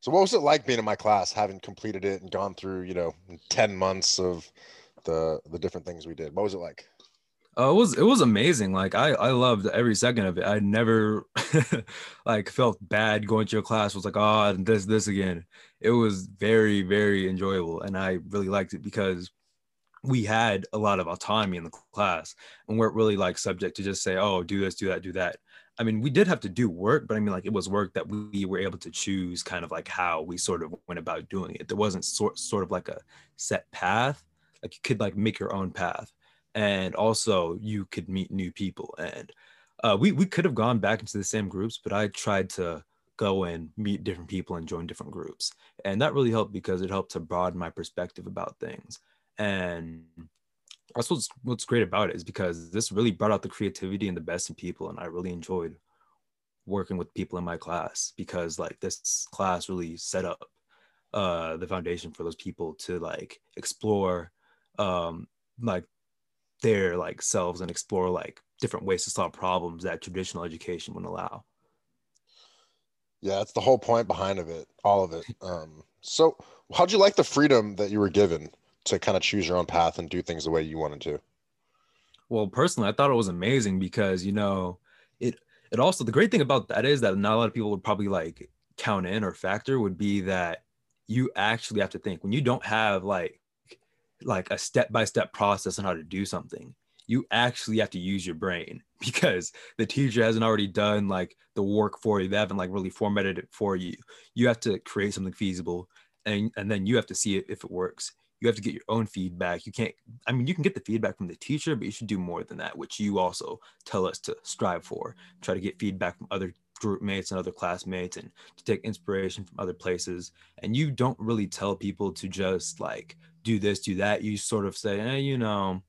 So what was it like being in my class, having completed it and gone through, you know, 10 months of the the different things we did? What was it like? Uh, it was it was amazing. Like I I loved every second of it. I never like felt bad going to your class. Was like oh this this again. It was very very enjoyable, and I really liked it because we had a lot of autonomy in the class and weren't really like subject to just say oh do this do that do that. I mean, we did have to do work, but I mean, like it was work that we were able to choose kind of like how we sort of went about doing it. There wasn't sort sort of like a set path. Like you could like make your own path, and also you could meet new people. And uh, we we could have gone back into the same groups, but I tried to go and meet different people and join different groups, and that really helped because it helped to broaden my perspective about things. And that's what's what's great about it is because this really brought out the creativity and the best in people. And i really enjoyed working with people in my class because like this class really set up uh the foundation for those people to like explore um like their like selves and explore like different ways to solve problems that traditional education wouldn't allow. Yeah that's the whole point behind of it all of it. Um so how'd you like the freedom that you were given to kind of choose your own path and do things the way you wanted to? Well, personally, I thought it was amazing because you know it. It also the great thing about that is that not a lot of people would probably like count in or factor would be that you actually have to think when you don't have like like a step by step process on how to do something you actually have to use your brain because the teacher hasn't already done like the work for you they haven't like really formatted it for you you have to create something feasible and and then you have to see it if it works you have to get your own feedback. You can't, I mean, you can get the feedback from the teacher, but you should do more than that, which you also tell us to strive for. Try to get feedback from other group mates and other classmates and to take inspiration from other places. And you don't really tell people to just like do this, do that. You sort of say, eh, you know,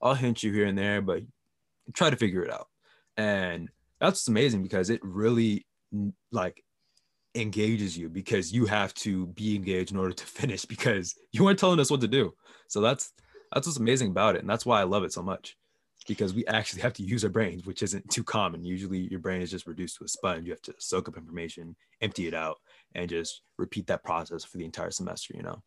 I'll hint you here and there, but try to figure it out. And that's amazing because it really like engages you because you have to be engaged in order to finish because you weren't telling us what to do. So that's that's what's amazing about it. And that's why I love it so much. Because we actually have to use our brains, which isn't too common. Usually your brain is just reduced to a sponge. You have to soak up information, empty it out, and just repeat that process for the entire semester, you know.